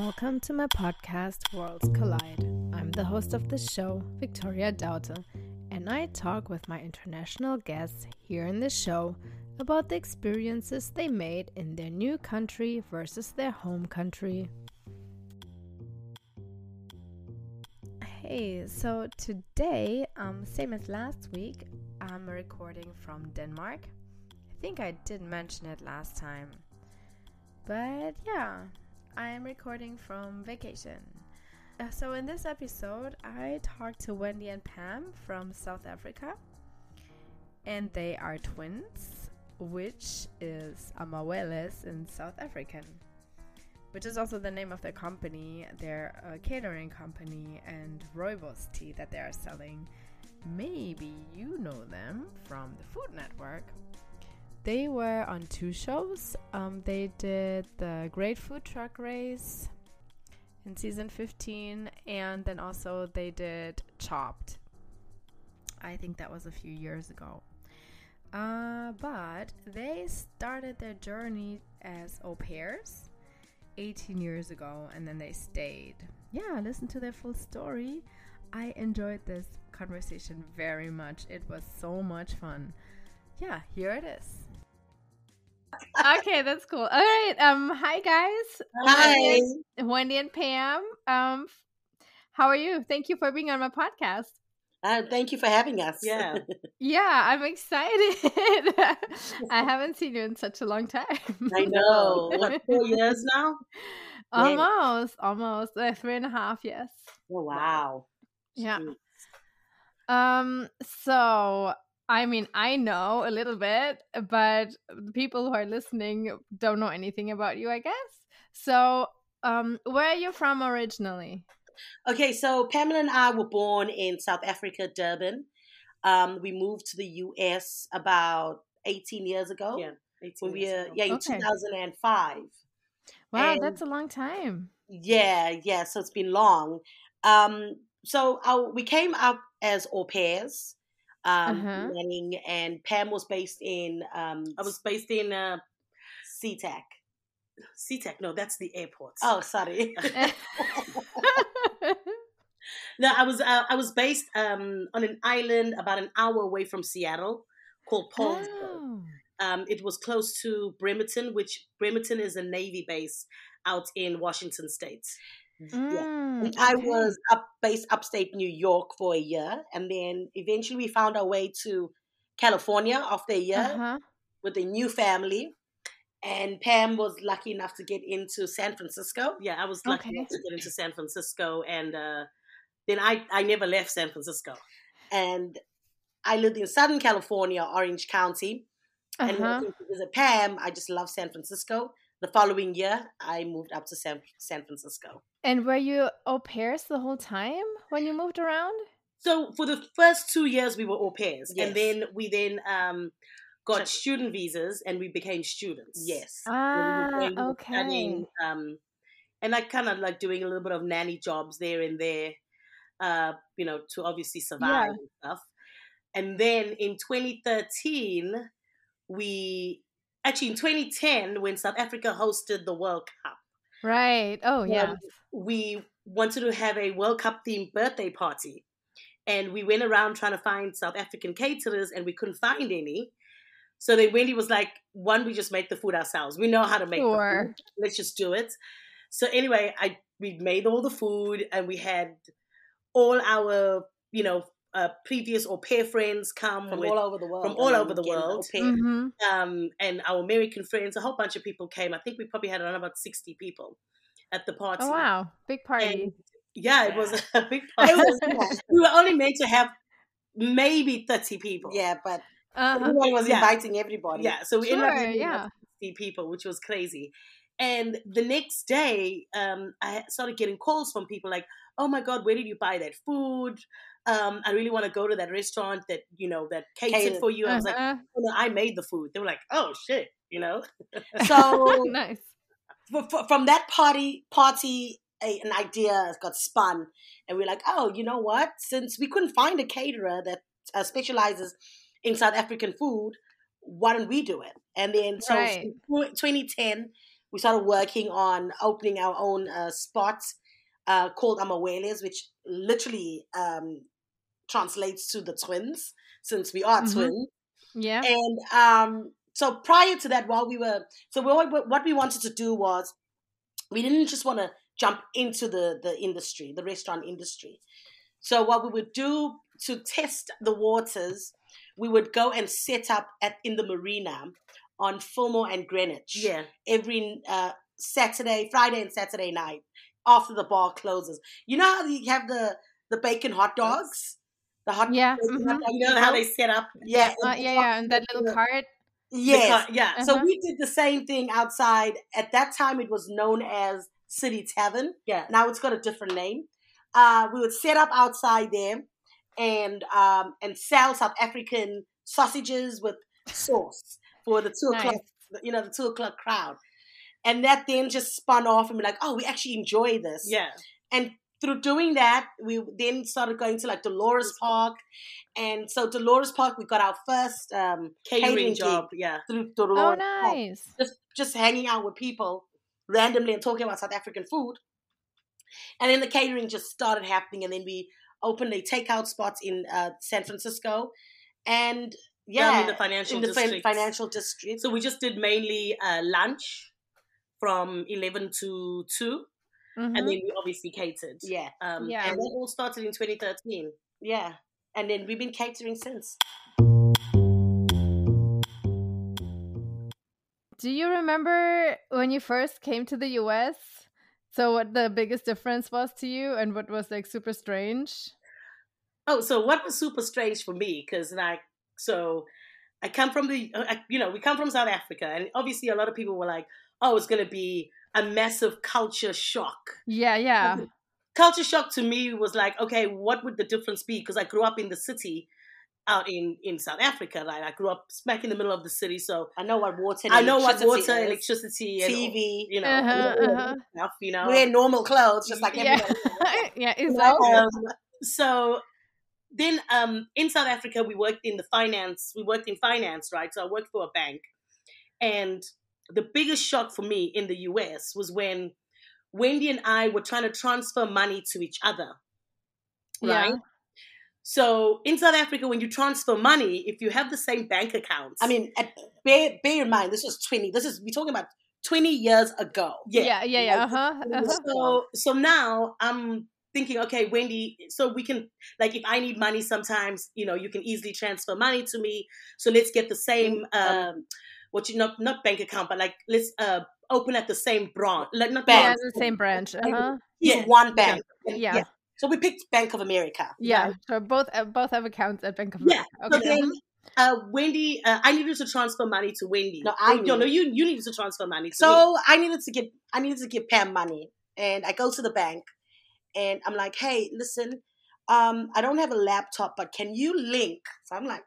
Welcome to my podcast, Worlds Collide. I'm the host of the show, Victoria Dauter, and I talk with my international guests here in the show about the experiences they made in their new country versus their home country. Hey, so today, um, same as last week, I'm recording from Denmark. I think I did mention it last time. But yeah, I am recording from vacation. Uh, so, in this episode, I talked to Wendy and Pam from South Africa, and they are twins, which is Amaweles in South African, which is also the name of their company, their uh, catering company, and Rooibos tea that they are selling. Maybe you know them from the Food Network they were on two shows. Um, they did the Great Food Truck Race in season 15, and then also they did Chopped. I think that was a few years ago. Uh, but they started their journey as au pairs 18 years ago and then they stayed. Yeah, listen to their full story. I enjoyed this conversation very much. It was so much fun. Yeah, here it is okay, that's cool. All right. Um, hi guys. Hi. Wendy and, Pam. Um, how are you? Thank you for being on my podcast. Uh, thank you for having us. Yeah. yeah, I'm excited. I haven't seen you in such a long time. I know. what, four years now? Almost, yeah. almost. Uh, three and a half, yes. Oh, wow. Yeah. Um, so I mean, I know a little bit, but the people who are listening don't know anything about you, I guess. So, um, where are you from originally? Okay, so Pamela and I were born in South Africa, Durban. Um, we moved to the US about 18 years ago. Yeah, 18 when we were, yeah, in okay. 2005. Wow, and that's a long time. Yeah, yeah, so it's been long. Um, so our, we came up as au pairs um, uh-huh. and Pam was based in. Um, I was based in uh, SeaTac. SeaTac, no, that's the airport. Oh, sorry. no, I was uh, I was based um, on an island about an hour away from Seattle called Poulsbo. Oh. Um, it was close to Bremerton, which Bremerton is a Navy base out in Washington State. Mm, yeah. I was up based upstate New York for a year, and then eventually we found our way to California after a year uh-huh. with a new family. And Pam was lucky enough to get into San Francisco. Yeah, I was lucky okay. enough to get into San Francisco, and uh, then I I never left San Francisco. And I lived in Southern California, Orange County. Uh-huh. And to visit Pam, I just love San Francisco the following year, I moved up to San, San Francisco. And were you au pairs the whole time when you moved around? So for the first two years, we were au pairs, yes. and then we then um, got student visas, and we became students. Yes. Ah, we okay. Studying, um, and I kind of like doing a little bit of nanny jobs there and there, uh, you know, to obviously survive yeah. and stuff. And then in 2013, we actually in 2010 when South Africa hosted the World Cup. Right. Oh, yeah. Um, we wanted to have a World Cup themed birthday party. And we went around trying to find South African caterers and we couldn't find any. So then Wendy was like, one, we just make the food ourselves. We know how to make sure. Let's just do it. So anyway, I we made all the food and we had all our, you know, uh, previous au pair friends come from with, all over the world. From all over the world. Mm-hmm. Um, and our American friends, a whole bunch of people came. I think we probably had around about 60 people at the party. Oh, wow. Big party. And yeah, it was a big party. Was, we were only meant to have maybe 30 people. Yeah, but uh-huh. everyone was yeah. inviting everybody. Yeah, so we sure, ended up yeah. 60 people, which was crazy. And the next day, um, I started getting calls from people like, "Oh my God, where did you buy that food? Um, I really want to go to that restaurant that you know that catered, for you. I was uh-huh. like, oh, no, I made the food. They were like, oh shit, you know. so nice. From that party, party, a, an idea got spun, and we're like, oh, you know what? Since we couldn't find a caterer that uh, specializes in South African food, why don't we do it? And then so right. 2010, we started working on opening our own uh, spot uh, called Amaweles, which literally um, translates to the twins, since we are mm-hmm. twins. Yeah. And um, so prior to that, while we were, so we, what we wanted to do was, we didn't just want to jump into the the industry, the restaurant industry. So what we would do to test the waters, we would go and set up at in the marina on Fillmore and Greenwich. Yeah. Every uh, Saturday, Friday, and Saturday night after the bar closes. You know how you have the the bacon hot dogs. The hot yeah, mm-hmm. you know how they set up. Yeah, uh, yeah, yeah, and that little cart. Yes, yeah. Uh-huh. So we did the same thing outside. At that time, it was known as City Tavern. Yeah. Now it's got a different name. Uh, we would set up outside there and um, and sell South African sausages with sauce for the two nice. o'clock, you know, the two o'clock crowd. And that then just spun off and be like, oh, we actually enjoy this. Yeah. And through doing that, we then started going to like Dolores Park. And so Dolores Park, we got our first um, catering, catering job, yeah, through Dolores. Oh, nice! Park. Just just hanging out with people randomly and talking about South African food. And then the catering just started happening, and then we opened a takeout spot in uh, San Francisco, and yeah, in the financial in the district. financial district. So we just did mainly uh, lunch from eleven to 2 mm-hmm. and then we obviously catered. Yeah, um, yeah, and that all started in 2013. Yeah, and then we've been catering since. Do you remember when you first came to the US? So what the biggest difference was to you and what was like super strange? Oh, so what was super strange for me cuz like so I come from the uh, you know, we come from South Africa and obviously a lot of people were like, "Oh, it's going to be a massive culture shock." Yeah, yeah. Culture shock to me was like, okay, what would the difference be? Because I grew up in the city out in in South Africa. Right, I grew up smack in the middle of the city, so I know what water. I know what water, is. electricity, TV. you know, uh-huh, uh-huh. Stuff, you know, wear normal clothes just like yeah. yeah, exactly. Um, so then, um, in South Africa, we worked in the finance. We worked in finance, right? So I worked for a bank, and the biggest shock for me in the US was when Wendy and I were trying to transfer money to each other. Right. Yeah. So in South Africa, when you transfer money, if you have the same bank account, I mean, at, bear bear in mind, this was twenty. This is we're talking about twenty years ago. Yeah, yeah, yeah. yeah. Uh-huh, uh-huh. So so now I'm thinking, okay, Wendy, so we can like if I need money sometimes, you know, you can easily transfer money to me. So let's get the same um, um what you not not bank account, but like let's uh open at the same branch, like not bank, yeah, the same branch. Uh-huh. Yeah, one bank. yeah. yeah. So we picked Bank of America. Yeah. Right? So both uh, both have accounts at Bank of America. Yeah. Okay. So then, uh, Wendy, uh, I needed to transfer money to Wendy. No, I no, no, you you needed to transfer money. so me. I needed to get I needed to give Pam money, and I go to the bank, and I'm like, hey, listen, um, I don't have a laptop, but can you link? So I'm like,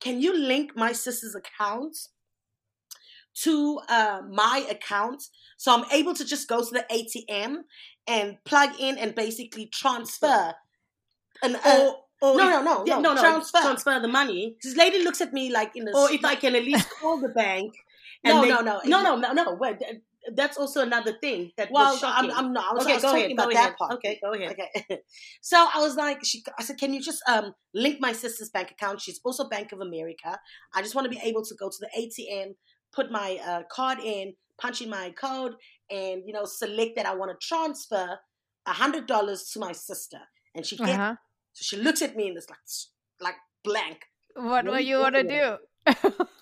can you link my sister's account to uh, my account so I'm able to just go to the ATM and plug in and basically transfer an uh, or, or no, no, no, no, no, no, transfer transfer the money. This lady looks at me like in the or if I can at least call the bank. no, no, no, no, no, no, no. Wait, that's also another thing that well. I'm, I'm not. I was, okay, I was talking ahead, about that ahead. part. Okay, go ahead. Okay. so I was like, she, I said, can you just um link my sister's bank account? She's also Bank of America. I just want to be able to go to the ATM, put my uh, card in, punch in my code, and you know select that I want to transfer a hundred dollars to my sister, and she uh-huh. so she looks at me and it's like like blank. What do you want to do?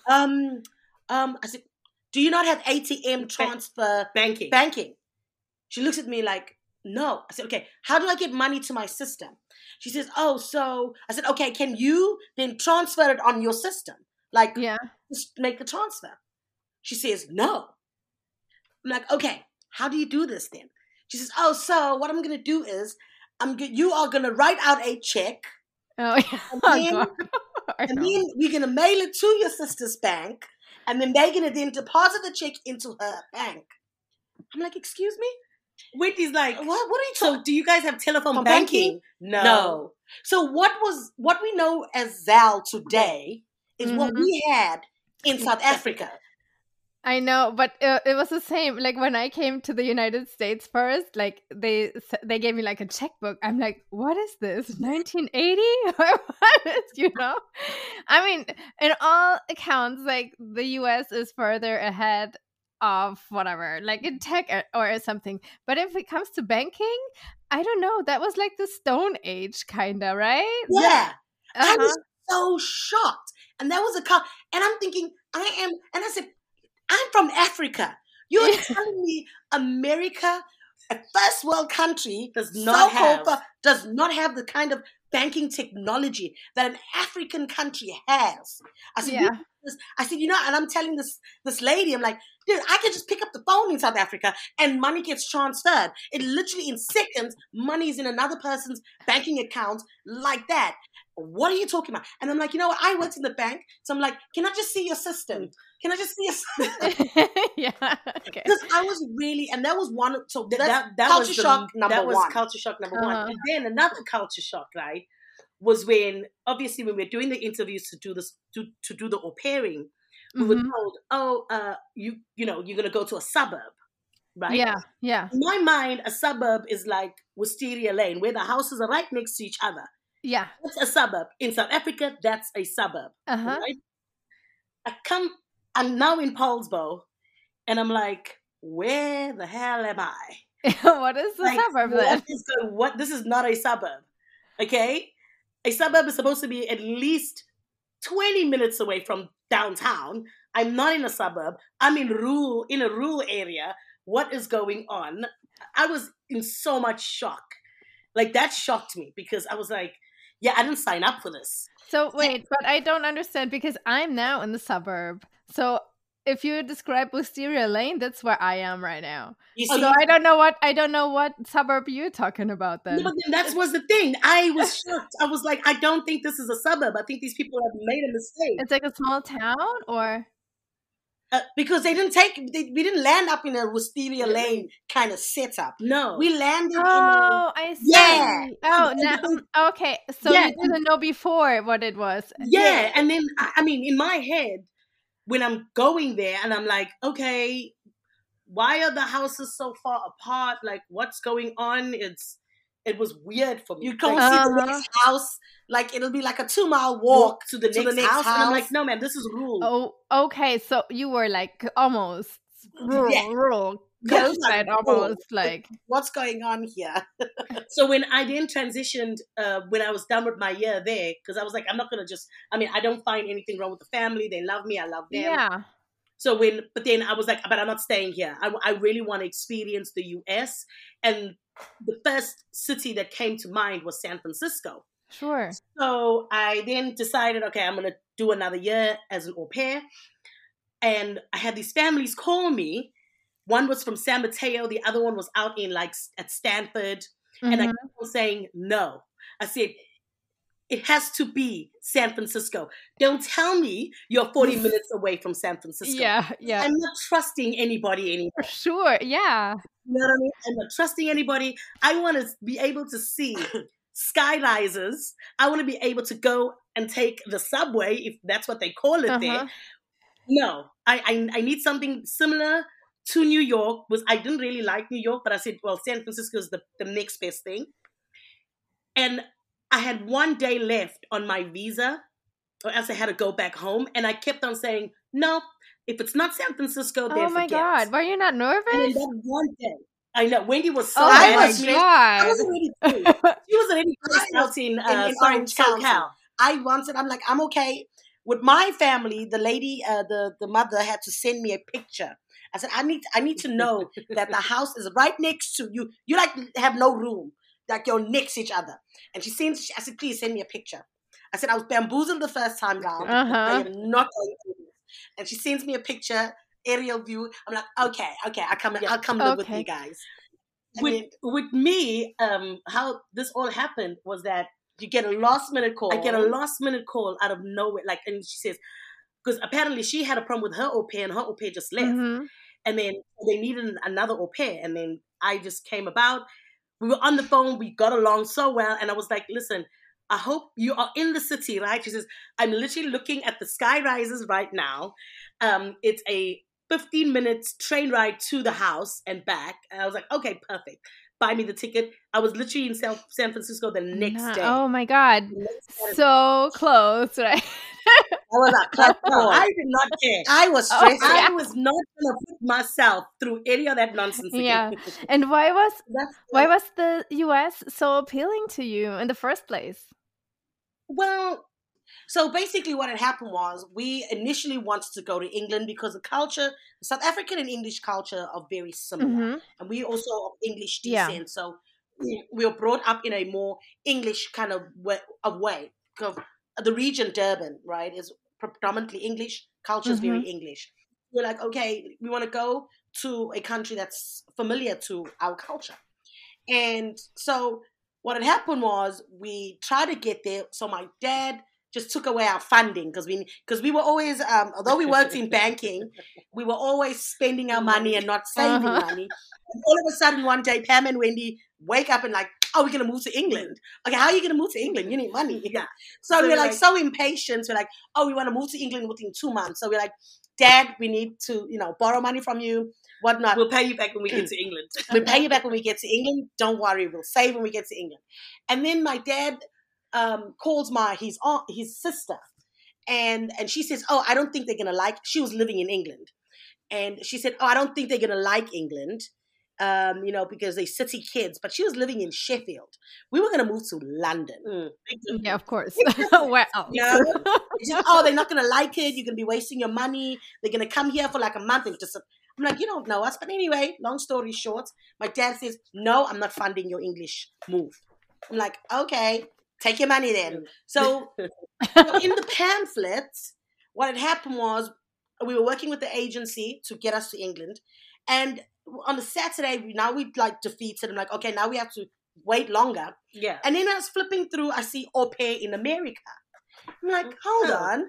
um, um, I said, do you not have ATM transfer banking? Banking. She looks at me like, no. I said, okay, how do I get money to my system? She says, oh, so I said, okay, can you then transfer it on your system? Like, yeah, just make the transfer. She says, no. I'm like, okay, how do you do this then? She says, oh, so what I'm going to do is, I'm g- you are going to write out a check. Oh, yeah. And then, and then we're going to mail it to your sister's bank. And then they're going to then deposit the check into her bank. I'm like, excuse me? Wendy's like, what? What are you talking? So, do you guys have telephone banking? banking? No. no. So, what was what we know as Zelle today is mm-hmm. what we had in South Africa. I know, but it, it, was the same. Like when I came to the United States first, like they they gave me like a checkbook. I'm like, what is this? 1980? what is you know? I mean, in all accounts, like the U.S. is further ahead of whatever, like in tech or something. But if it comes to banking, I don't know. That was like the Stone Age, kinda, right? Yeah, uh-huh. I was so shocked, and that was a. And I'm thinking, I am, and I said I'm from Africa. You're telling me America, a first world country, does not have does not have the kind of banking technology that an African country has. I said, yeah. I said, you know, and I'm telling this this lady, I'm like, dude, I can just pick up the phone in South Africa and money gets transferred. It literally in seconds, money is in another person's banking account like that. What are you talking about? And I'm like, you know what? I worked in the bank, so I'm like, can I just see your system? Can I just see a yeah, okay. Because I was really, and that was one. So that that, that culture was the, shock number that was one. culture shock number uh-huh. one. And then another culture shock, right, was when obviously when we are doing the interviews to do this to to do the au pairing, we mm-hmm. were told, oh, uh, you you know, you're gonna go to a suburb, right? Yeah, yeah. In my mind, a suburb is like Wisteria Lane, where the houses are right next to each other. Yeah, it's a suburb. In South Africa, that's a suburb. Uh-huh. Right? I come I'm now in Poulsbo, and I'm like, where the hell am I? what is the like, suburb then? What, is the, what this is not a suburb. Okay? A suburb is supposed to be at least 20 minutes away from downtown. I'm not in a suburb. I'm in rural in a rural area. What is going on? I was in so much shock. Like that shocked me because I was like, yeah, I didn't sign up for this. So wait, but I don't understand because I'm now in the suburb. So if you describe Wisteria Lane, that's where I am right now. You Although I don't know what I don't know what suburb you're talking about then. No, then that was the thing. I was shocked. I was like, I don't think this is a suburb. I think these people have made a mistake. It's like a small town, or uh, because they didn't take they, we didn't land up in a Wisteria Lane kind of setup. No, we landed. Oh, in a, I see. Yeah. Oh, now, okay. So yeah. you didn't know before what it was. Yeah, yeah. and then I mean, in my head when I'm going there and I'm like, okay, why are the houses so far apart? Like, what's going on? It's it was weird for me. You can't uh-huh. see the next house. Like it'll be like a two mile walk, walk to, the, to next the next house. house. And I'm like, no man, this is rural. Oh, okay. So you were like almost rural, yeah. rural coastline almost like what's going on here? So when i then transitioned uh, when i was done with my year there because i was like i'm not gonna just i mean i don't find anything wrong with the family. They love me. I love them. Yeah. So when but then i was like but i'm not staying here. I, I really want to experience the us and the first city that came to mind was san francisco. Sure. So i then decided okay i'm gonna do another year as an au pair. And i had these families call me one was from San Mateo, the other one was out in like at Stanford. Mm-hmm. And I mm-hmm. kept saying, no. I said, it has to be San Francisco. Don't tell me you're 40 minutes away from San Francisco. Yeah, yeah. I'm not trusting anybody anymore. Sure, yeah. You know what I mean? I'm not trusting anybody. I want to be able to see skyrises. I want to be able to go and take the subway, if that's what they call it uh-huh. there. No, I, I I need something similar to New York was I didn't really like New York, but I said, well, San Francisco is the, the next best thing. And I had one day left on my visa, or else I had to go back home. And I kept on saying, no, if it's not San Francisco, then Oh my God. Were you not nervous? And that one day, I know Wendy was so oh mad. My God. I was already She was already out in, uh, in, in Orange County. I wanted, I'm like, I'm okay. With my family, the lady, uh, the, the mother had to send me a picture I said, I need I need to know that the house is right next to you. You like have no room. Like you're next to each other. And she sends I said, please send me a picture. I said, I was bamboozled the first time round. Uh-huh. I am not going to this. And she sends me a picture, aerial view. I'm like, okay, okay, I come yeah. I'll come live okay. with you guys. with mean, with me, um, how this all happened was that you get a last minute call. I get a last minute call out of nowhere. Like, and she says, because apparently she had a problem with her au pair and her au pair just left. Mm-hmm. And then they needed another au pair. And then I just came about. We were on the phone. We got along so well. And I was like, listen, I hope you are in the city, right? She says, I'm literally looking at the sky rises right now. Um, it's a 15 minutes train ride to the house and back. And I was like, okay, perfect. Buy me the ticket. I was literally in San, San Francisco the next day. Oh my God. So close, right? I was like, no, I did not care. I was stressed. Oh, yeah. I was not gonna put myself through any of that nonsense. Again. Yeah. and why was why was the US so appealing to you in the first place? Well, so basically, what had happened was we initially wanted to go to England because the culture, South African and English culture, are very similar, mm-hmm. and we also of English descent. Yeah. So we were brought up in a more English kind of way. Of way. The region Durban, right, is predominantly English. Culture is mm-hmm. very English. We're like, okay, we want to go to a country that's familiar to our culture, and so what had happened was we tried to get there. So my dad just took away our funding because we because we were always um, although we worked in banking, we were always spending our money and not saving uh-huh. money. And all of a sudden, one day, Pam and Wendy wake up and like, "Oh, we're gonna move to England." Okay, how are you gonna move to England? You need money. Yeah. So, so we're like, like so impatient. We're like, "Oh, we want to move to England within two months." So we're like, "Dad, we need to you know borrow money from you." Whatnot. We'll pay you back when we get to England. we'll pay you back when we get to England. Don't worry, we'll save when we get to England. And then my dad um, calls my his aunt, his sister, and and she says, "Oh, I don't think they're gonna like." She was living in England, and she said, "Oh, I don't think they're gonna like England." Um, you know, because they city kids, but she was living in Sheffield. We were going to move to London. Mm. Yeah, of course. wow. You know? oh, they're not going to like it. You're going to be wasting your money. They're going to come here for like a month and just. I'm like, you don't know us. But anyway, long story short, my dad says, no, I'm not funding your English move. I'm like, okay. Take your money then. So, in the pamphlets, what had happened was we were working with the agency to get us to England. And on the Saturday, now we like defeated. I'm like, okay, now we have to wait longer. Yeah. And then I was flipping through, I see au pair in America. I'm like, hold oh. on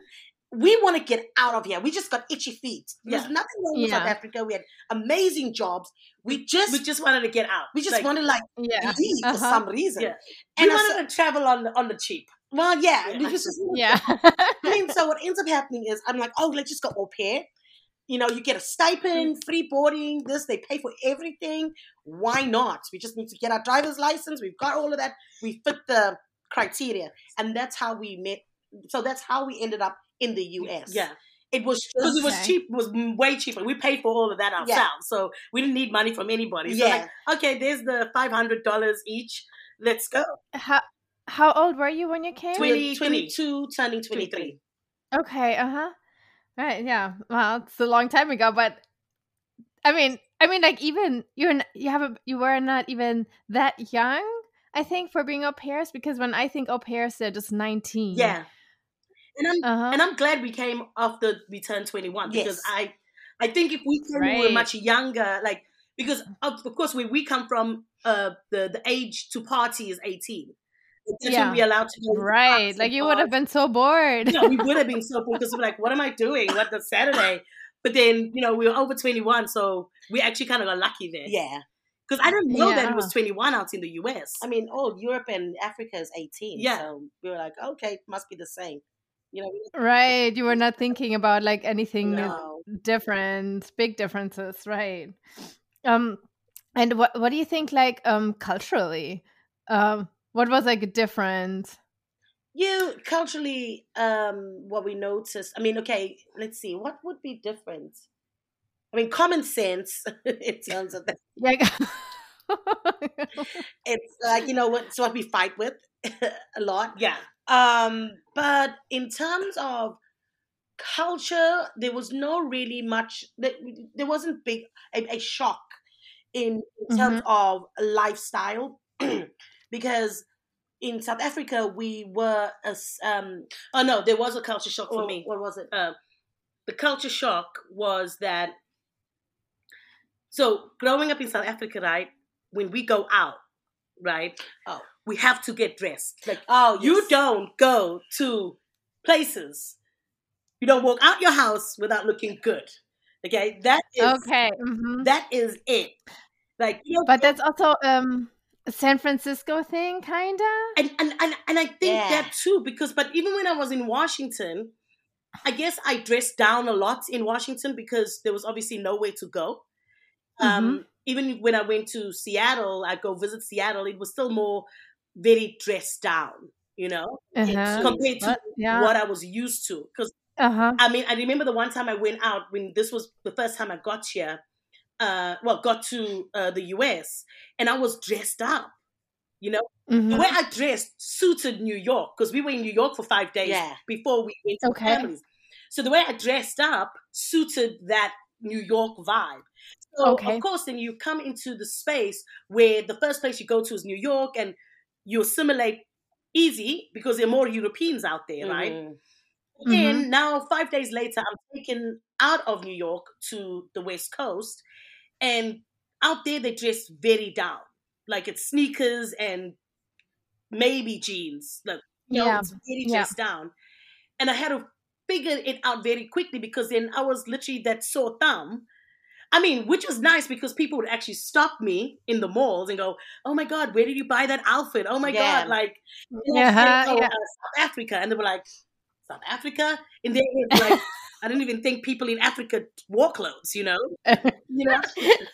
we want to get out of here. We just got itchy feet. There's yeah. nothing wrong with yeah. South Africa. We had amazing jobs. We just we just wanted to get out. We just like, wanted like yeah. leave uh-huh. for some reason. Yeah. And we wanted to travel on on the cheap. Well, yeah, yeah. Just, yeah. I mean, so what ends up happening is I'm like, oh, let's just go au pair. You know, you get a stipend, free boarding, this, they pay for everything. Why not? We just need to get our driver's license. We've got all of that. We fit the criteria. And that's how we met. So that's how we ended up in the US. Yeah. It was because it was cheap, was way cheaper. We paid for all of that ourselves, yeah. so we didn't need money from anybody. So yeah. like, okay, there's the five hundred dollars each. Let's go. How how old were you when you came? 20, 22, turning twenty three. Okay. Uh huh. Right. Yeah. Well, it's a long time ago, but I mean, I mean, like even you're you have a, you were not even that young. I think for being au pairs because when I think au pairs, they're just nineteen. Yeah and I'm uh-huh. and I'm glad we came after we turned 21 because yes. I I think if we came right. we were much younger, like because of, of course where we come from, uh, the the age to party is 18. yeah. we allowed to go right. Like you would have been so bored. no, we would have been so bored because we're like, what am I doing? What the Saturday? But then you know we were over 21, so we actually kind of got lucky there. Yeah. Because I didn't know yeah. that it was 21 out in the US. I mean, oh, Europe and Africa is 18. Yeah. So we were like, okay, must be the same you know right you were not thinking about like anything no. different big differences right um and what what do you think like um culturally um what was like different you culturally um what we noticed i mean okay let's see what would be different i mean common sense in terms of that yeah it's like you know what it's what we fight with a lot yeah um, but in terms of culture, there was no really much. There wasn't big a, a shock in, in terms mm-hmm. of lifestyle because in South Africa we were as um. Oh no, there was a culture shock for me. What was it? Uh, the culture shock was that. So growing up in South Africa, right? When we go out, right? Oh we have to get dressed. Like, oh, yes. you don't go to places. You don't walk out your house without looking good. Okay, that is okay. Mm-hmm. That is it. Like, you know, but that's also um San Francisco thing, kinda. And and and, and I think yeah. that too, because but even when I was in Washington, I guess I dressed down a lot in Washington because there was obviously nowhere to go. Um, mm-hmm. Um, even when I went to Seattle, I go visit Seattle. It was still more very dressed down, you know, uh-huh. compared to yeah. what I was used to. Because uh-huh. I mean, I remember the one time I went out when this was the first time I got here. Uh, well, got to uh, the US, and I was dressed up. You know, mm-hmm. the way I dressed suited New York because we were in New York for five days yeah. before we went to okay. families. So the way I dressed up suited that New York vibe. So okay. of course, then you come into the space where the first place you go to is New York, and you assimilate easy because there are more Europeans out there, mm-hmm. right? Then mm-hmm. now, five days later, I'm taken out of New York to the West Coast, and out there they're dress very down, like it's sneakers and maybe jeans, like you yeah. know, it's very yeah. dressed down. And I had to figure it out very quickly because then I was literally that sore thumb. I mean, which was nice because people would actually stop me in the malls and go, "Oh my God, where did you buy that outfit? Oh my yeah. God, like, yeah, oh, yeah. Uh, South Africa," and they were like, "South Africa," and they were like. I didn't even think people in Africa wore clothes, you know. you know,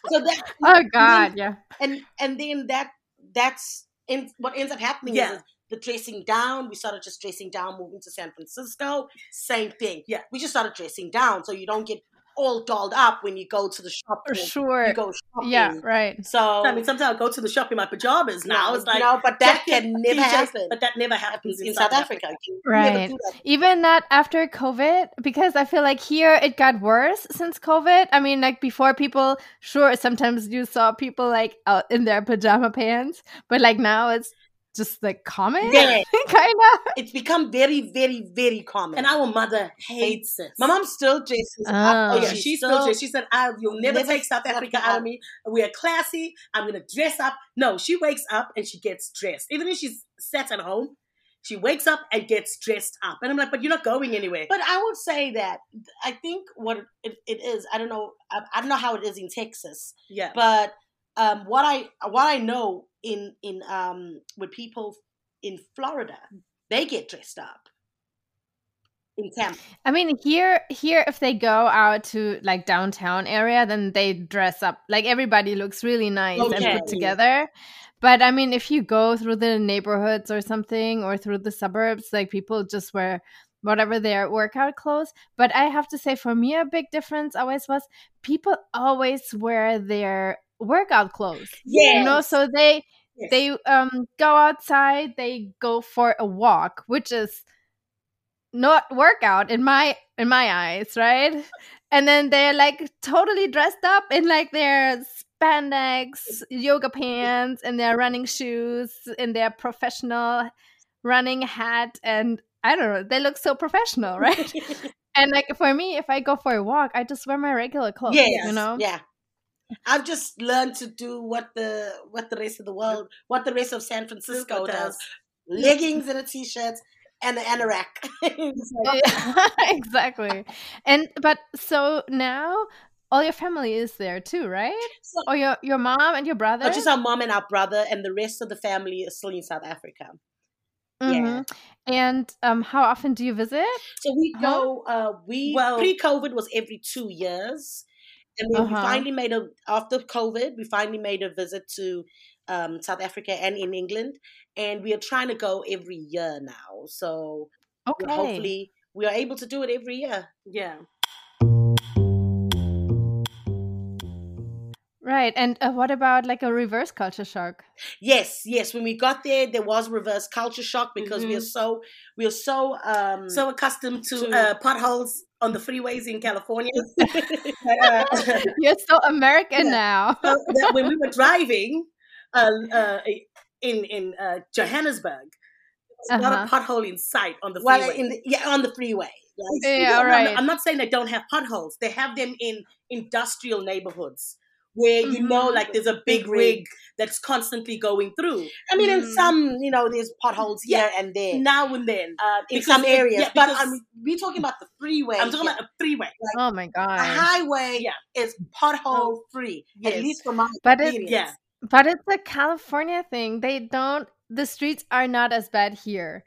so that. Oh God, then, yeah. And and then that that's in, what ends up happening yeah. is the dressing down. We started just dressing down, moving to San Francisco. Same thing. Yeah. We just started dressing down so you don't get all dolled up when you go to the shop. For sure. You go shopping. Yeah, right. So I mean, sometimes I go to the shop in my pajamas now. No, it's like no, but that can never happen. But that never happens in, in South, South Africa. Africa. Right. That. Even not after COVID, because I feel like here it got worse since COVID. I mean, like before, people sure sometimes you saw people like out in their pajama pants, but like now it's just like common? Yeah. kind of it's become very very very common. And our mother hates it. my mom still dresses oh. oh. Yeah she still dresses she said I, you'll never, never take south africa out of me. We are classy. I'm gonna dress up. No she wakes up and she gets dressed. Even if she's sat at home she wakes up and gets dressed up. And i'm like but you're not going anywhere. But i would say that i think what it, it is i don't know I, I don't know how it is in texas yeah. but um, what I what I know in in um with people in Florida, they get dressed up in Tampa. I mean, here here if they go out to like downtown area, then they dress up. Like everybody looks really nice okay. and put together. But I mean, if you go through the neighborhoods or something, or through the suburbs, like people just wear whatever their workout clothes. But I have to say, for me, a big difference always was people always wear their workout clothes. Yeah. You know, so they yes. they um go outside, they go for a walk, which is not workout in my in my eyes, right? And then they're like totally dressed up in like their spandex yoga pants and their running shoes and their professional running hat and I don't know, they look so professional, right? and like for me, if I go for a walk, I just wear my regular clothes. Yes, you know? Yeah. I've just learned to do what the what the rest of the world, what the rest of San Francisco does: leggings and a t-shirt and an anorak. exactly. And but so now all your family is there too, right? So, or your your mom and your brother? Just our mom and our brother, and the rest of the family is still in South Africa. Mm-hmm. Yeah. And um, how often do you visit? So we go. Uh, we well, pre-COVID was every two years. And then uh-huh. we finally made a after COVID, we finally made a visit to um, South Africa and in England, and we are trying to go every year now. So okay. hopefully we are able to do it every year. Yeah. Right. And uh, what about like a reverse culture shock? Yes, yes. When we got there, there was reverse culture shock because mm-hmm. we are so we are so um so accustomed to, to uh, potholes on the freeways in California. uh, You're so American yeah. now. so when we were driving uh, uh, in in uh, Johannesburg, there's uh-huh. not a pothole in sight on the freeway. Well, the, yeah, on the freeway. Yeah, right. I'm, I'm not saying they don't have potholes. They have them in industrial neighborhoods where you mm-hmm. know like there's a big rig that's constantly going through. I mean, mm. in some, you know, there's potholes here and there. Now and then. Uh, in because, some areas. Yeah, but I mean, we're talking about the freeway. I'm talking here. about a freeway. Like, oh my God. A highway yeah. is pothole oh, free, yes. at least for my but experience. It, yeah. But it's a California thing. They don't, the streets are not as bad here.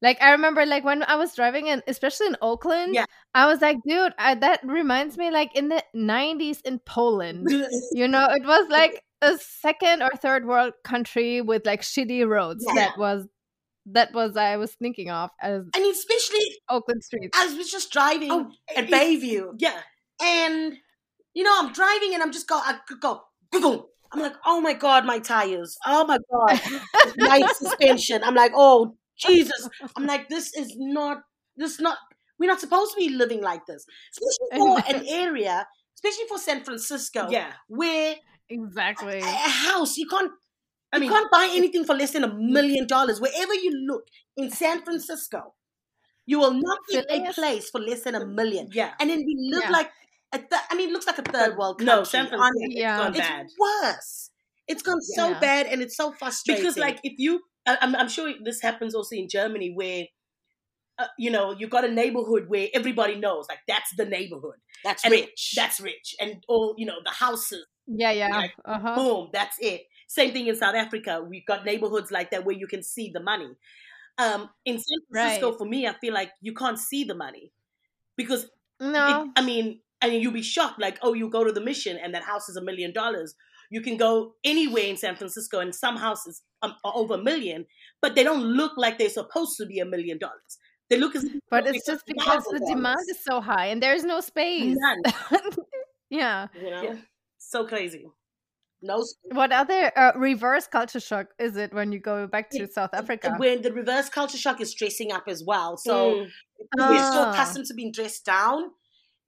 Like I remember, like when I was driving in, especially in Oakland, Yeah. I was like, dude, I, that reminds me, like in the '90s in Poland. you know, it was like a second or third world country with like shitty roads. Yeah. That was that was I was thinking of as And especially Oakland streets. I was just driving Oh, at Bayview, yeah. and you know I'm driving and I'm just go I could go boom. I'm like, oh my god, my tires. Oh my god, my suspension. I'm like, oh Jesus. I'm like, this is not. This is not. We're not supposed to be living like this, especially for an area, especially for San Francisco, Yeah. where exactly. a, a house you can't. I you mean, can't buy anything for less than a mm. million dollars. Wherever you look in San Francisco, you will not get a place for less than a million. yeah. And then we live Yeah. like a th- I mean, it looks like a third world country. No, San Francisco. Yeah. it's gone It's bad. worse. It's gone so bad, and it's so frustrating. because like if you I- I'm, I'm sure this happens also in germany where uh, you know you've got a neighborhood where everybody knows like that's the neighborhood that's and rich. that's rich and all you know the houses yeah, yeah. like, Uh huh. boom that's it same thing in south africa we've got neighborhoods like that where you can see the money um in san francisco Right. for me i feel like you can't see the money because No. it, I mean, and you'll be shocked, like, oh, you go to the mission and that house is a million dollars. You can go anywhere in San Francisco and some houses um, are over a million, but they don't look like they're supposed to be a million dollars. They look as but it's just because the demand is so high and there's no space. None. yeah. you know, Yeah. so crazy. no. What other uh, reverse culture shock is it when you go back to South Africa? When the reverse culture shock is dressing up as well, so Mm. we're so Ah. accustomed to being dressed down.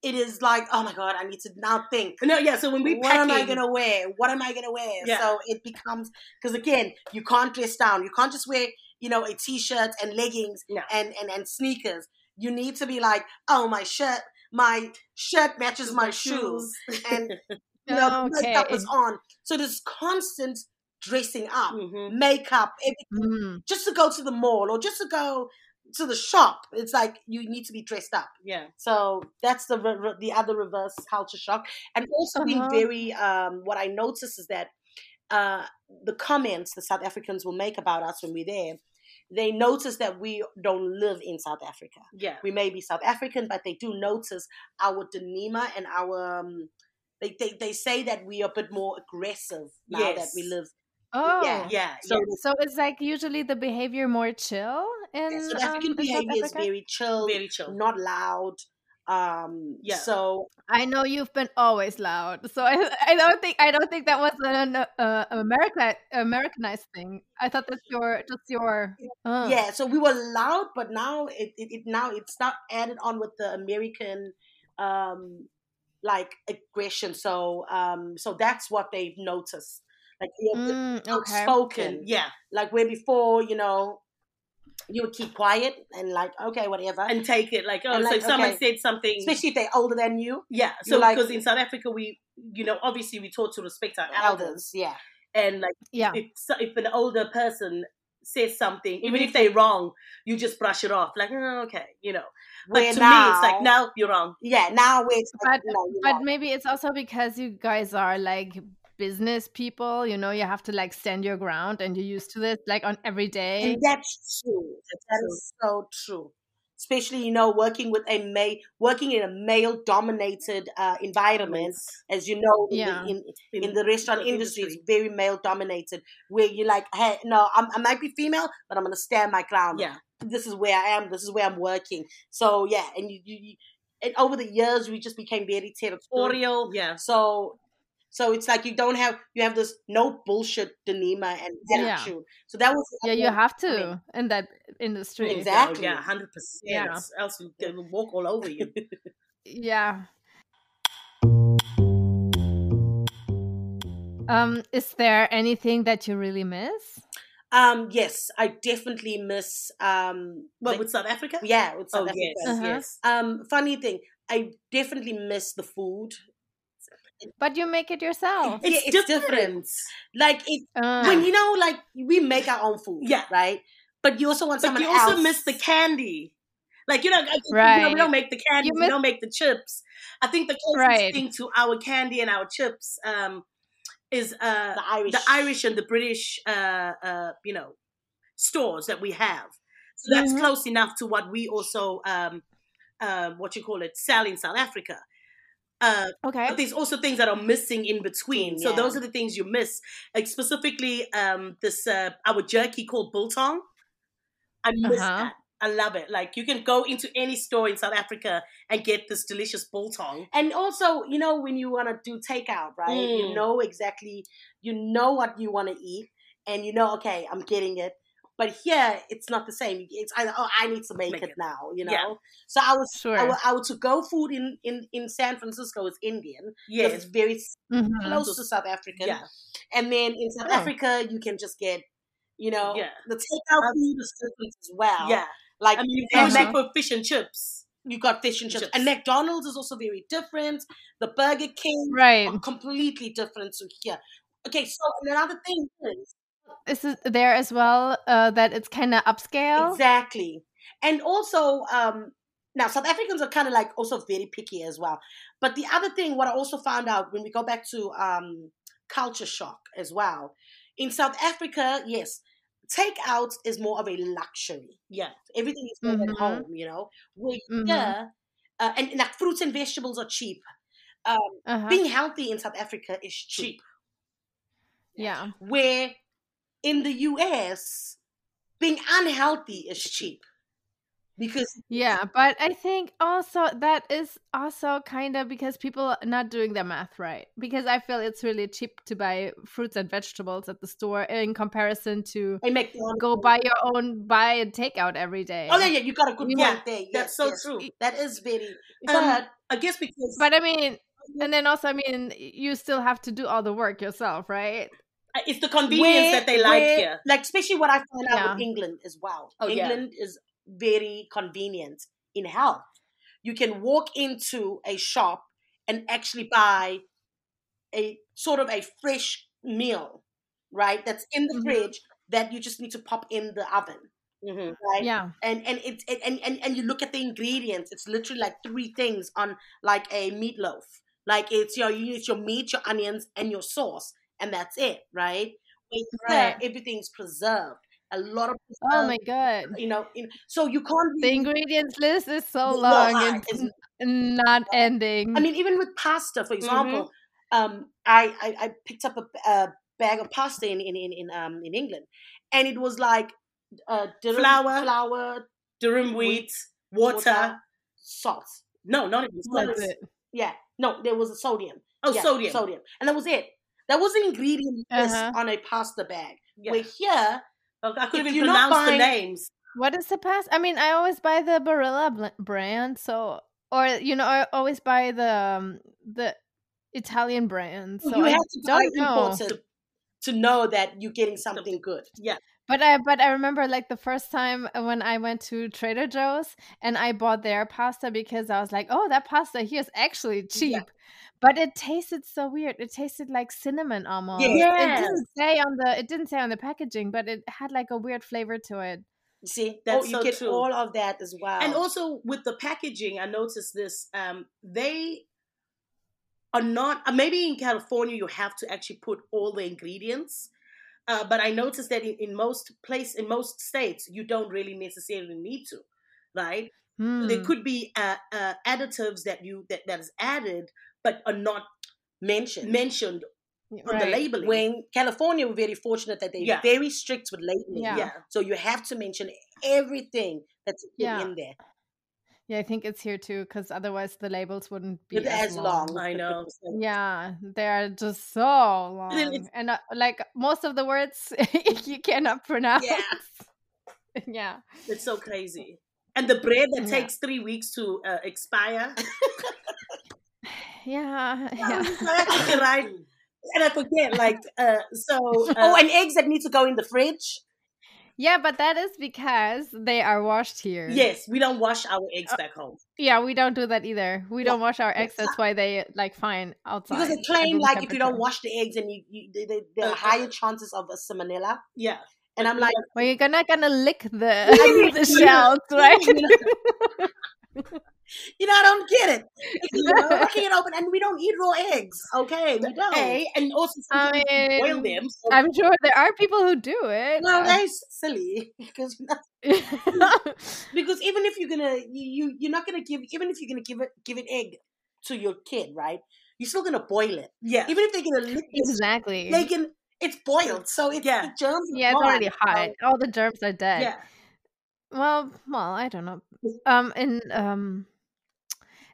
It is like, oh my god, I need to now think. no, yeah. So when we what am I gonna wear? What am I gonna wear? Yeah. So it becomes because again, you can't dress down. You can't just wear, you know, a t-shirt and leggings No. and, and and sneakers. You need to be like, oh, my shirt, my shirt matches my shoes, and you know, Okay. is on. So there's constant dressing up, Mhm. makeup, everything, Mm. just to go to the mall or just to go to the shop. It's like you need to be dressed up. Yeah. So that's the re- re- the other reverse culture shock, and also being Uh-huh. very. Um, what I notice is that uh, the comments the South Africans will make about us when we're there, they notice that we don't live in South Africa. Yeah. We may be South African, but they do notice our demeanor and our. Um, they, they they say that we are a bit more aggressive now that we live. Oh. Yeah. Yeah. So yeah. So it's like usually the behavior more chill in South um, African South behavior is very chill, Very chill. not loud. Um, Yeah. So I know you've been always loud, so I, I don't think I don't think that was an uh, America Americanized thing. I thought that's your just your uh. yeah so we were loud but now it, it, it now it's not added on with the american um like aggression so um so that's what they've noticed like you know, Mm, okay. outspoken Yeah. like where before you know you would keep quiet and like okay whatever And take it like, oh, And so like, if someone okay. said something. especially if they're older than you Yeah. So like- because in South Africa, we, you know, obviously we taught to respect our elders. elders yeah And like, Yeah. if, if an older person says something, even if they're wrong, you just brush it off. Like, oh, okay, you know. But Where to me, it's like, no, you're wrong. yeah now where it's like, But- no, you're But not. maybe it's also because you guys are like business people, you know, you have to like stand your ground and you're used to this like on every day. And that's true. That is so true. Especially, you know, working with a male, working in a male-dominated uh, environment, as you know, in, Yeah. the, in, in the restaurant industry, it's very male-dominated. Where you're like, hey, no, I'm, I might be female, but I'm gonna stand my ground. Yeah. This is where I am. This is where I'm working. So yeah, and you, you, you and over the years, we just became very territorial. Yeah. So, so it's like you don't have you have this no bullshit demeanor and Yeah. attitude. So that was yeah, you have I mean, to in that industry. Exactly. Yeah, 100%. Yeah. Else they will walk all over you. Yeah. Um, is there anything that you really miss? Um, yes, I definitely miss um What, the- with South Africa? yeah, with South Oh, Africa. yes, Uh-huh. yes. Um, funny thing, I definitely miss the food. But you make it yourself. Yeah, It's, it's different. different. Like it Uh, when you know, like we make our own food, Yeah. right? But you also want But someone you also else. miss the candy. Like, you know, I- you know, Right. we don't make the candy, You we miss- don't make the chips. I think the closest Right. thing to our candy and our chips um, is uh, the Irish, the Irish and the British, uh, uh, you know, stores that we have. So that's mm-hmm. close enough to what we also, um, uh, what you call it, sell in South Africa. Uh, okay. But there's also things that are missing in between. Yeah. So those are the things you miss. Like specifically, um, this uh, our jerky called biltong. I miss uh-huh. that. I love it. Like you can go into any store in South Africa and get this delicious biltong. And also, you know, when you want to do takeout, right? Mm. You know exactly, you know what you want to eat, and you know, okay, I'm getting it. But here, it's not the same. It's either oh, I need to make, make it, it, now, you know. Yeah. So I was, sure. I, I would to go food in in in San Francisco is Indian. Yes, it's very mm-hmm. close to South African. Yeah. And then in South oh. Africa, you can just get, you know, yeah. the takeout food is different as well. Yeah. Like I mean, you make for fish and chips. You got fish and chips. chips. And McDonald's is also very different. The Burger King, right, completely different to here. Okay, so another thing is is it there as well uh, that it's kind of upscale? Exactly. And also um now south africans are kind of like also very picky as well. But the other thing what i also found out when we go back to um culture shock as well in south africa yes takeout is more of a luxury. Yeah everything is made mm-hmm. at home you know? Where mm-hmm. here uh, and, and like fruits and vegetables are cheap. Um, uh-huh. being healthy in south africa is cheap. Yeah. Where in the US, being unhealthy is cheap. Because yeah, but I think also that is also kind of because people are not doing their math right. Because I feel it's really cheap to buy fruits and vegetables at the store in comparison to make go buy your own buy and take out every day. Oh yeah, yeah, you got a good yeah, there. That's yes, so yes. true. That is very. Um, I guess because. But I mean, and then also, I mean, you still have to do all the work yourself, right? Uh, it's the convenience where, that they like where, here. Like especially what I find out yeah. with England as well. Oh, England yeah. is very convenient in health. You can walk into a shop and actually buy a sort of a fresh meal, right? That's in the mm-hmm. fridge that you just need to pop in the oven. Mm-hmm, right? Yeah, and and it's it, and, and and you look at the ingredients. It's literally like three things on like a meatloaf. Like it's your you use your meat, your onions, and your sauce and that's it, right? right. everything's preserved. A lot of oh my god, you know, so you can't. the ingredients list is so long; it's, it's not ending. I mean, even with pasta, for example, mm-hmm. um, I, I, I picked up a, a, bag of pasta in in in, in um in England, and it was like uh, durum, flour, flour, durum wheat, water, water, salt. No, not even salt. Yeah, no, there was a sodium. Oh, yeah, sodium, sodium, and that was it. That was the ingredient list uh-huh. on a pasta bag. Yeah. We're here. Oh, I couldn't even pronounce buying, the names. What is the pasta? I mean, I always buy the Barilla brand, so or you know, I always buy the um, the Italian brand. So you I have to don't know. To, to know that you're getting something good. Yeah. But I but I remember like the first time when I went to Trader Joe's and I bought their pasta because I was like, oh, that pasta here is actually cheap. Yeah. But it tasted so weird. It tasted like cinnamon almost. Yeah. It didn't say on the it didn't say on the packaging, but it had like a weird flavor to it. See, oh, that's oh, you so get true. all of that as well. And also with the packaging, I noticed this. Um, they are not. Uh, maybe in California, you have to actually put all the ingredients. Uh, but I noticed that in, in most place in most states, you don't really necessarily need to, right? Mm. There hmm. could be uh, uh, additives that you that that is added but are not mentioned mentioned on right. the labeling. When California, we're very fortunate that they're yeah. very strict with labeling. Yeah. yeah. So you have to mention everything that's yeah. in there. Yeah, I think it's here too, because otherwise the labels wouldn't be as, as long. long. I know. yeah, they're just so long, and uh, like most of the words you cannot pronounce. Yeah. yeah, it's so crazy. And the bread that yeah. takes three weeks to uh, expire. Yeah, yeah. right. And I forget, like, uh, so. Uh, oh, and eggs that need to go in the fridge. Yeah, but that is because they are washed here. Yes, we don't wash our eggs uh, back home. Yeah, we don't do that either. We don't wash our eggs. That's why they like fine outside. Because they claim like if you don't wash the eggs, and you, you they, they, there are higher chances of a salmonella. Yeah, and I'm like, well, you're gonna gonna lick the the shells, right? You know, I don't get it. You know, it open, and we don't eat raw eggs. Okay, we don't. A, and also I mean, boil them. So. I'm sure there are people who do it. No, that's silly because because even if you're gonna you you're not gonna give even if you're gonna give it give an egg to your kid, right? You're still gonna boil it. Yeah. Even if they're gonna lick it, exactly, they can. It's boiled, so it's yeah. the germs. Yeah, it's already hot. All the germs are dead. Yeah. Well, well, I don't know. Um, and um,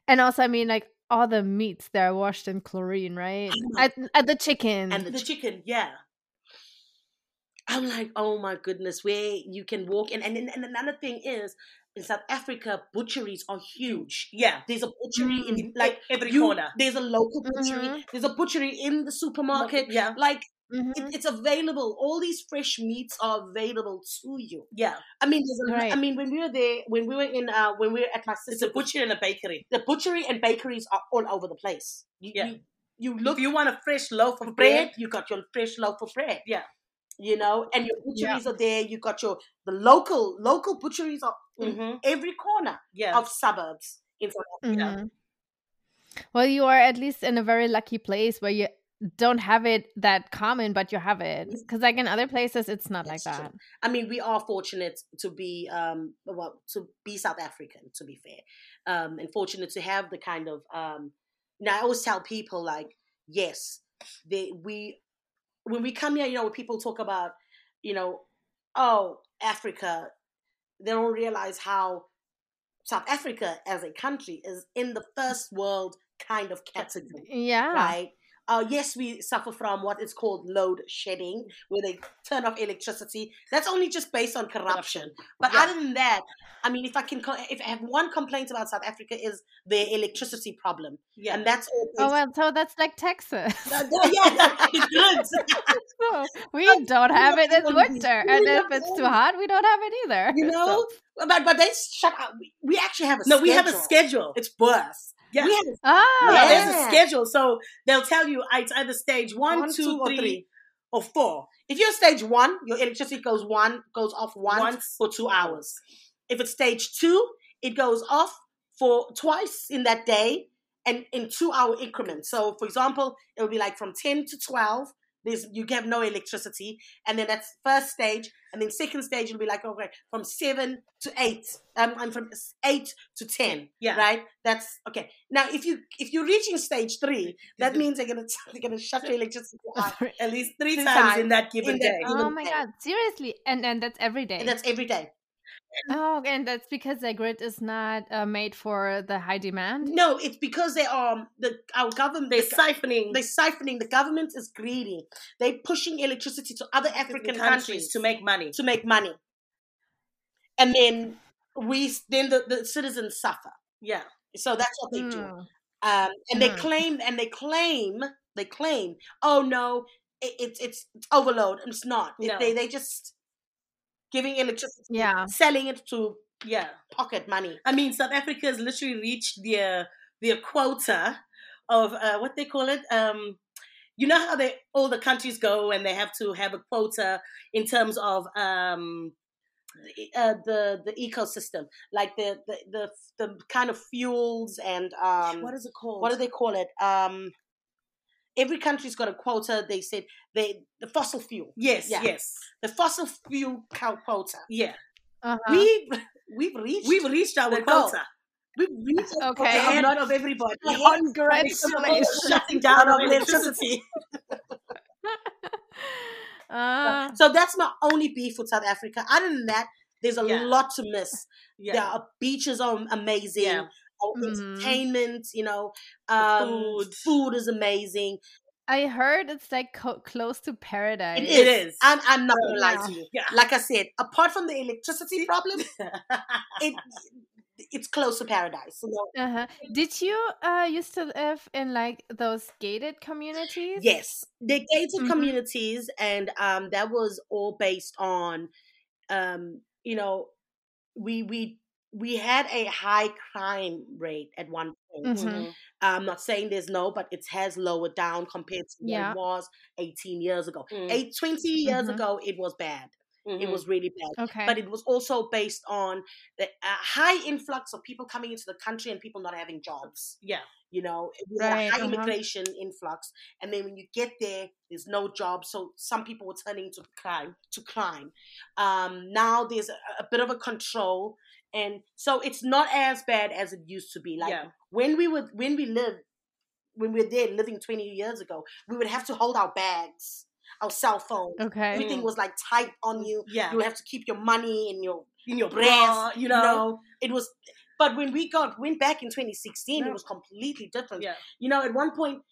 and also, I mean, like all the meats they're washed in chlorine, right? At, at the chicken and the, the chicken, yeah. I'm like, oh my goodness, where you can walk in, and and another thing is, in South Africa, butcheries are huge. Yeah, there's a butchery mm-hmm. in like every you, corner. There's a local butchery. Mm-hmm. There's a butchery in the supermarket. Yeah, like Mm-hmm. It, it's available. All these fresh meats are available to you. Yeah, I mean, a, right. I mean, when we were there, when we were in, uh, when we were at my sister's, it's a butchery and a bakery. The butchery and bakeries are all over the place. You, yeah, you, you look. If you want a fresh loaf of bread, bread, you got your fresh loaf of bread. Yeah, you know, and your butcheries yeah. are there. You got your the local local butcheries are mm-hmm. in every corner yeah. of suburbs in South Africa. Mm-hmm. Well, you are at least in a very lucky place where you don't have it that common, but you have it. Because like in other places, it's not That's like that. True. I mean, we are fortunate to be um well to be South African. To be fair, um, and fortunate to have the kind of um. Now I always tell people like, yes, they we when we come here, you know, when people talk about, you know, oh Africa, they don't realize how South Africa as a country is in the first world kind of category. Yeah. Right uh, yes, we suffer from what is called load shedding, where they turn off electricity. That's only just based on corruption. But yeah. other than that, I mean, if I can, if I have one complaint about South Africa is their electricity problem. Yeah, and that's all. Oh well, so that's like Texas. yeah, it's good. so we don't have it in winter, and if it's too hot, we don't have it either. You know, so. but but they shut up. We actually have a no. Schedule. We have a schedule. It's worse. Yeah. We have, oh, yeah, there's a schedule. So they'll tell you it's either stage one, one two, two three, or three, or four. If you're stage one, your electricity goes one goes off once, once for two hours. If it's stage two, it goes off for twice in that day and in two hour increments. So for example, it'll be like from 10 to 12 there's you have no electricity, and then that's first stage, and then second stage will be like okay from seven to eight. Um, I'm from eight to ten. Yeah. Right. That's okay. Now, if you if you're reaching stage three, that means they're gonna they're gonna shut your electricity off at least three, times, times, in that given in day. That oh my day. god! Seriously, and and that's every day. And that's every day. Oh, and that's because the grid is not uh, made for the high demand. No, it's because they are the our government. They're the, siphoning. They're siphoning. The government is greedy. They're pushing electricity to other African countries, countries to make money. To make money, and then we then the, the citizens suffer. Yeah. So that's what they mm. do. Um, and mm. they claim and they claim they claim. Oh no, it, it's it's overload. It's not. No. they they just giving electricity, yeah, selling it to yeah pocket money. I mean, South Africa has literally reached their their quota of uh, what they call it. Um, you know how they all the countries go and they have to have a quota in terms of um, uh, the the ecosystem, like the, the the the kind of fuels and um, what is it called? What do they call it? Um, every country's got a quota. They said they the fossil fuel. Yes, yeah. yes, the fossil fuel quota. Yeah, uh-huh. we we've reached we've reached our quota. We've reached okay. a lot of everybody. Congratulations! Shutting down of electricity. uh, so that's my only beef with South Africa. Other than that, there's a yeah. lot to miss. Yeah. Their beaches are amazing. Yeah mm-hmm. entertainment, you know, um, food. food is amazing. I heard it's like co- close to paradise. It is. It is. I'm, I'm not gonna lie to you. Yeah. Like I said, apart from the electricity problem, it it's close to paradise. You know? uh-huh. Did you uh, used to live in like those gated communities? Yes, the gated mm-hmm. communities, and um, that was all based on, um, you know, we we we had a high crime rate at one point. Mm-hmm. mm-hmm. I'm not saying there's no, but it has lowered down compared to yeah. what it was 18 years ago. Mm. Eight, 20 years mm-hmm. ago, it was bad. Mm-hmm. It was really bad. Okay. But it was also based on the uh, high influx of people coming into the country and people not having jobs. Yeah. You know, right. a high uh-huh. immigration influx. And then when you get there, there's no job. So some people were turning to crime, to crime. Um, now there's a, a bit of a control. And so it's not as bad as it used to be. Like yeah. when we were, when we lived, when we were there living 20 years ago, we would have to hold our bags our cell phone. Okay. Everything was like tight on you. Yeah. You have to keep your money in your in your breast. You know? you know? It was but when we got went back in 2016, yeah. it was completely different. Yeah. You know, at one point,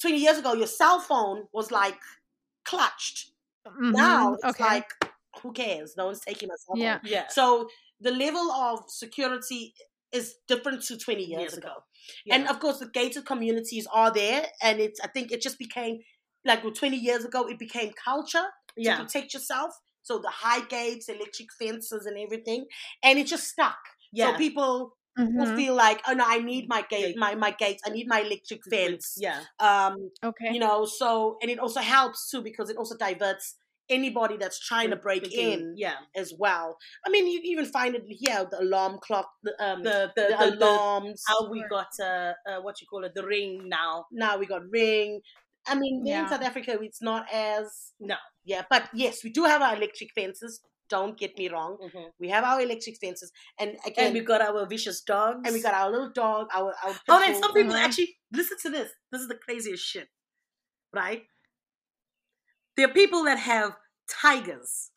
20 years ago, your cell phone was like clutched. Mm-hmm. Now it's okay. like, who cares? No one's taking my cell phone. Yeah. yeah. So the level of security is different to 20 years, years ago. ago. Yeah. And of course, the gated communities are there, and it's. I think it just became like 20 years ago, it became culture yeah. to protect yourself. So the high gates, electric fences, and everything, and it just stuck. Yeah. So people mm-hmm. feel like, oh no, I need my gate, my my gates, I need my electric fence. Yeah. Um. Okay. You know, so and it also helps too because it also diverts anybody that's trying to break in yeah as well i mean you even find it here the alarm clock the um the the, the, alarms how we got uh, uh what you call it the ring now now we got ring I mean, yeah. in South Africa, it's not as no, yeah, but yes, we do have our electric fences. Don't get me wrong. Mm-hmm. We have our electric fences, and again, and we got our vicious dogs, and we got our little dog. Our, our oh, and some people mm-hmm. actually listen to this. This is the craziest shit, right? There are people that have tigers.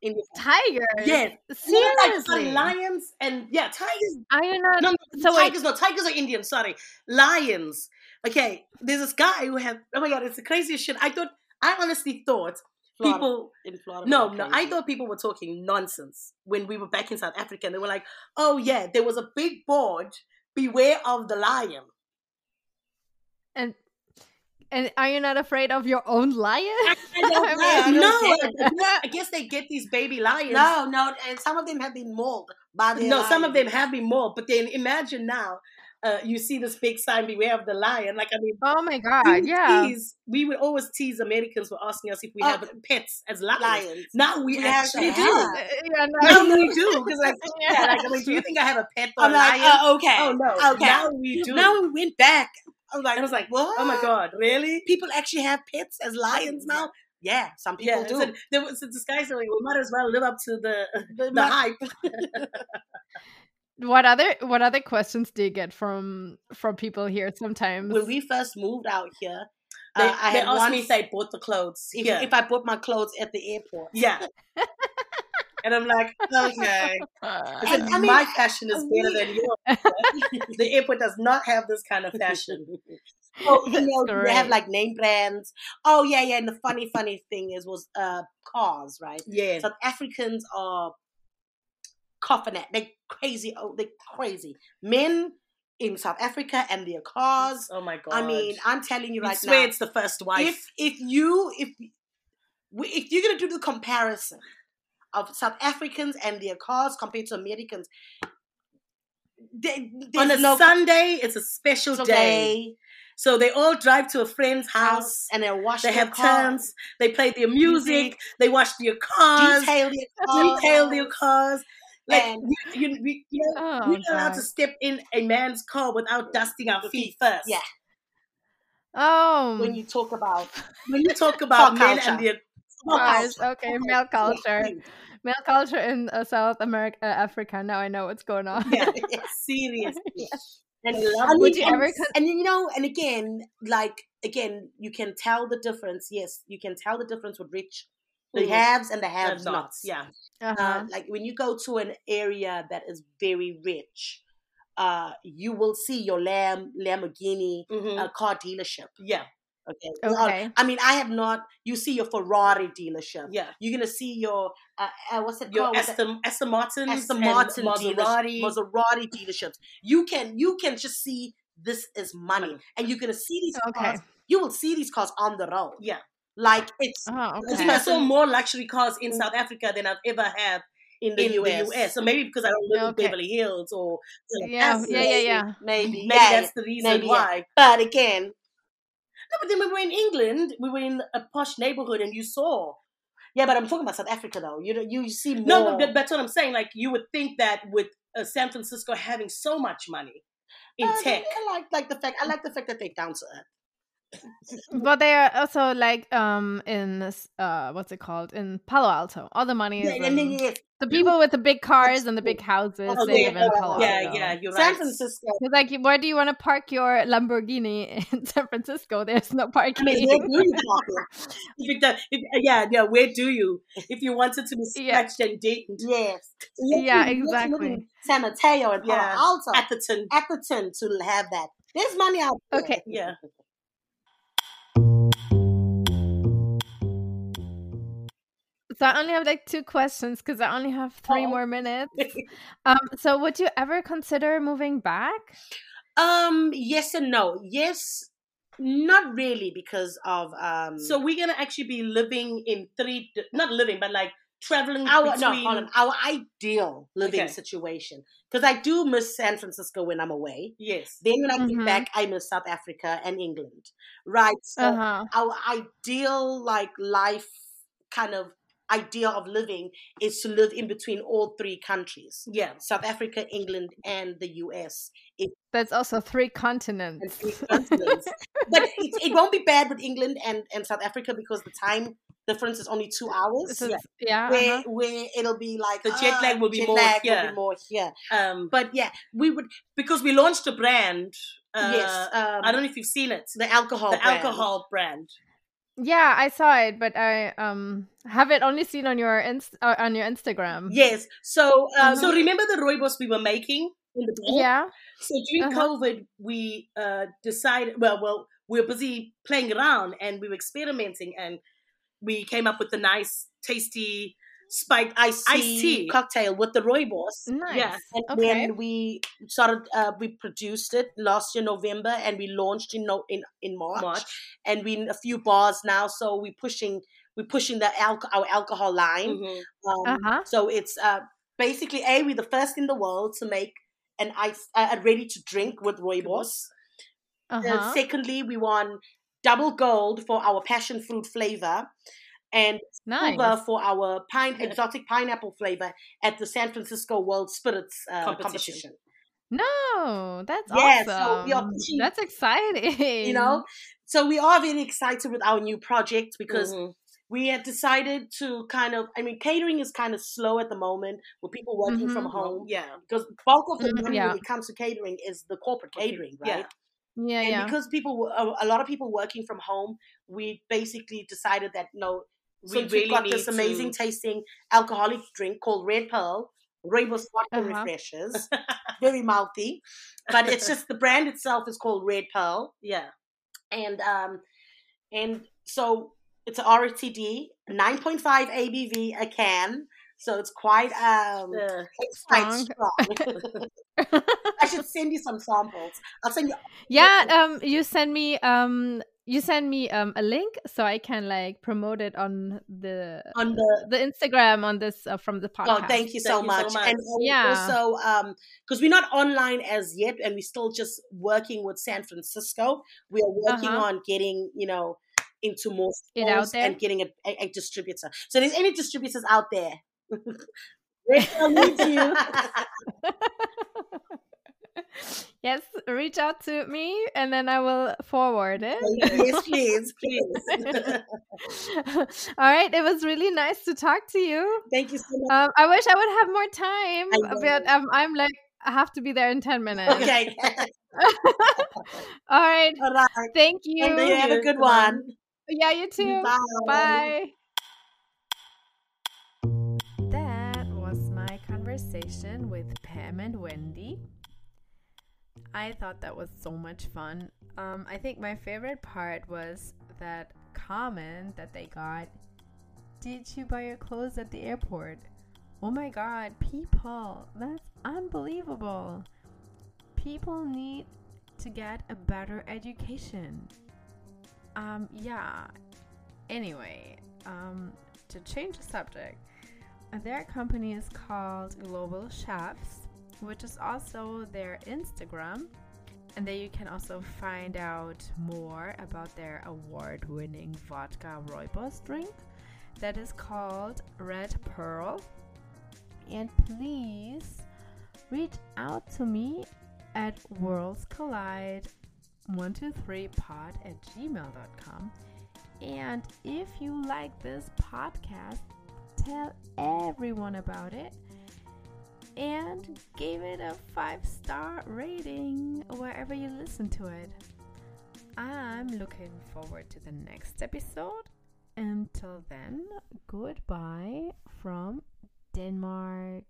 In the tigers, yes, seriously, like lions and yeah, tigers. I don't know. No, so tigers, wait. no, tigers are Indian. Sorry, lions Okay, there's this guy who had. Oh my god, it's the craziest shit. I thought. I honestly thought Florida, people in Florida. No, no, I thought people were talking nonsense when we were back in South Africa. And they were like, "Oh yeah, there was a big board. Beware of the lion." And and are you not afraid of your own lion? I, I no, I guess they get these baby lions. No, no, and some of them have been mauled by the. No, lions. some of them have been mauled. But then imagine now uh, you see this big sign, beware of the lion. Like, I mean, oh my God, yeah. Tease, we would always tease Americans for asking us if we oh, have pets as lions. lions. Now we, we actually do. Yeah, no. Now we do. Because, like, yeah. like, I mean, do you think I have a pet for I'm a like, lion? Uh, okay. Oh, no. Okay. Now we do. Now we went back. I was like, I was like, what? Oh my God, really? People actually have pets as lions now? Yeah, some people yeah, do. So there was this guy saying we might as well live up to the the, the hype. what other what other questions do you get from from people here sometimes when we first moved out here they, uh, I they asked me if I bought the clothes if, if, I bought my clothes at the airport yeah and I'm like okay and, I mean, my fashion is better than yours the airport does not have this kind of fashion Oh, you know, they have like name brands. Oh yeah, yeah. And the funny, funny thing is, was uh cars, right? Yeah. South Africans are coughing at. They crazy. Oh, they crazy. Men in South Africa and their cars. Oh my god! I mean, I'm telling you right swear now. it's the first wife. If if you if if you're gonna do the comparison of South Africans and their cars compared to Americans, they, on a no, Sunday it's a special day. day. So they all drive to a friend's house and they wash. Their cars. They have car. turns. They play their music. music. They wash their cars. Detail their cars. Detail their cars. Like and, you, you, you know, oh, we're not allowed to step in a man's car without dusting our feet first. Yeah. Oh. When you talk about when you talk about men and their Guys, okay, male culture. Male culture in uh, South America, uh, Africa. Now I know what's going on. Yeah, seriously. And, and would you ever? And you know, and again, like again, you can tell the difference. Yes, you can tell the difference with rich the haves and the have nots. Yeah. Uh-huh. Uh, like when you go to an area that is very rich, uh, you will see your Lam Lamborghini mm-hmm. uh, car dealership. Yeah. Okay. Okay. I mean, I have not. You see your Ferrari dealership. Yeah. You're gonna see your uh, uh, what's it your called? Aston, Aston Martin, Aston Martin, Maserati, Maserati dealerships. You can you can just see this is money, and you're gonna see these okay. cars. You will see these cars on the road. Yeah. Like it's. Oh, okay. I saw more luxury cars in South Africa than I've ever had in the, in US. the US. So maybe because I don't live okay. in Beverly Hills or yeah, yeah, yeah, yeah. Maybe, maybe yeah, that's the reason maybe, why. Yeah. But again, no, but then when we were in England. We were in a posh neighborhood, and you saw Yeah, but I'm talking about South Africa though. You you see more. No, but that's what I'm saying. Like you would think that with uh, San Francisco having so much money in uh, tech, I like like the fact I like the fact that they're down to earth but they are also like um in this uh what's it called in Palo Alto. All the money is yeah, in, the people with the big cars and the big houses oh, live in Palo Alto. Yeah, yeah, you're San right. Francisco. It's like, where do you want to park your Lamborghini in San Francisco? There's no parking. I mean, where do you park if if, yeah, yeah. Where do you? If you wanted to be scratched yeah. and dinged, yes, yeah, exactly. San Mateo and Palo. Alto, Atherton, Atherton to have that. There's money out there. Okay, yeah. So I only have like two questions because I only have three oh. more minutes. um, so would you ever consider moving back? Um, yes and no. Yes, not really because of um. So we're gonna actually be living in three, not living, but like traveling our between... no, our ideal living okay. situation. Because I do miss San Francisco when I'm away. Yes. Then when I mm-hmm. get back, I miss South Africa and England. Right. So uh-huh. our ideal like life kind of idea of living is to live in between all three countries. Yeah. South Africa, England, and the US. It, That's also three continents. Three continents. but it, it, won't be bad with England and, and South Africa because the time difference is only two hours. So, yeah. yeah where, uh-huh. where it'll be like the jet lag will be more here. Will be more here. Um, but yeah, we would because we launched a brand. Uh, yes, um, I don't know if you've seen it. The alcohol, the brand. alcohol brand. Yeah, I saw it, but I um have it only seen on your inst- uh, on your Instagram. Yes. So um, so remember the rooibos we were making in the book? Yeah. So during uh-huh. COVID, we uh decided. Well, well, we were busy playing around and we were experimenting, and we came up with the nice, tasty spiked iced tea, tea, cocktail with the rooibos. Nice. Yeah. And okay. then we started, uh, we produced it last year November, and we launched in no, in in March, March, and we in a few bars now. So we're pushing we're pushing the alco- our alcohol line. Mm-hmm. Um, uh-huh. So it's uh, basically a we're the first in the world to make an ice uh, ready to drink with rooibos. Uh-huh. secondly, we won double gold for our passion fruit flavor and nice. silver for our pine exotic pineapple flavor at the San Francisco World Spirits uh, competition. competition. No, that's yeah, awesome. So we are pushing, that's exciting. You know, so we are very excited with our new project because mm-hmm. we had decided to kind of. I mean, catering is kind of slow at the moment with people working mm-hmm. from home. Yeah, because bulk of the mm-hmm, money yeah. when it comes to catering is the corporate catering, right? Yeah. Yeah, and yeah. because people, a lot of people working from home, we basically decided that no, we really we've got this amazing to... tasting alcoholic drink called Red Pearl. Rooibos vodka uh-huh. refreshers, very mouthy, but it's just the brand itself is called Red Pearl. Yeah, and um, and so it's a RTD, nine point five ABV a can. So it's quite um, uh, it's quite strong. I should send you some samples. I'll send you. Yeah, um, you send me um you send me um a link so I can like promote it on the on the the Instagram on this uh, from the podcast. Oh, thank you, so, thank much. you so much. And yeah. also um because we're not online as yet, and we're still just working with San Francisco. We are working uh-huh. on getting you know into more stores and getting a, a, a, distributor. So there's any distributors out there. Rachel needs you. yes, reach out to me and then I will forward it. yes, please, please. All right, it was really nice to talk to you. Thank you so much. Um, I wish I would have more time, but um, I'm like, I have to be there in 10 minutes. Okay. All right. All right. Thank you. And you have a good one. Yeah, you too. Bye. Bye. That was my conversation with Pam and Wendy. I thought that was so much fun. Um, I think my favorite part was that comment that they got Did you buy your clothes at the airport? Oh my god, people, that's unbelievable. People need to get a better education. Um, yeah. Anyway, um, to change the subject, their company is called Global Chefs which is also their Instagram. And there you can also find out more about their award winning vodka rooibos drink. that is called Red Pearl. And please reach out to me at Worlds Collide 123pod at gmail.com. And if you like this podcast, tell everyone about it and gave it a five star rating wherever you listen to it. I'm looking forward to the next episode. Until then, goodbye from Denmark.